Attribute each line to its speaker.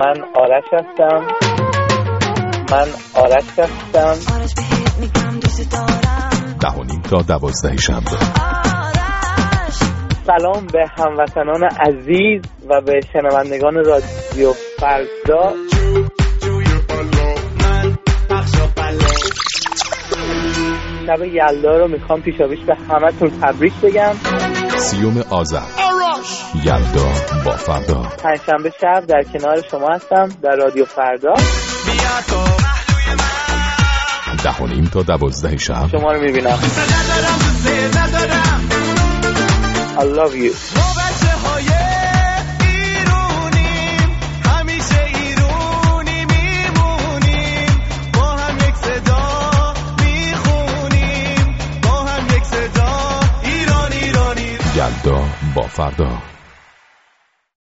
Speaker 1: من آرش هستم. من آرش هستم.
Speaker 2: ده و نیم تا دوازده شنبه.
Speaker 1: سلام به هموطنان عزیز و به شنوندگان رادیو فردا. شب یلدا رو می‌خوام پیشاپیش به همتون تبریک بگم.
Speaker 2: سیوم آذر. یلدا با فردا.
Speaker 1: پنجشنبه شب در کنار شما هستم در رادیو فردا.
Speaker 2: ده و نیم تا دوازده شب.
Speaker 1: شما رو می‌بینم. I love you.
Speaker 2: یلدا با فردا.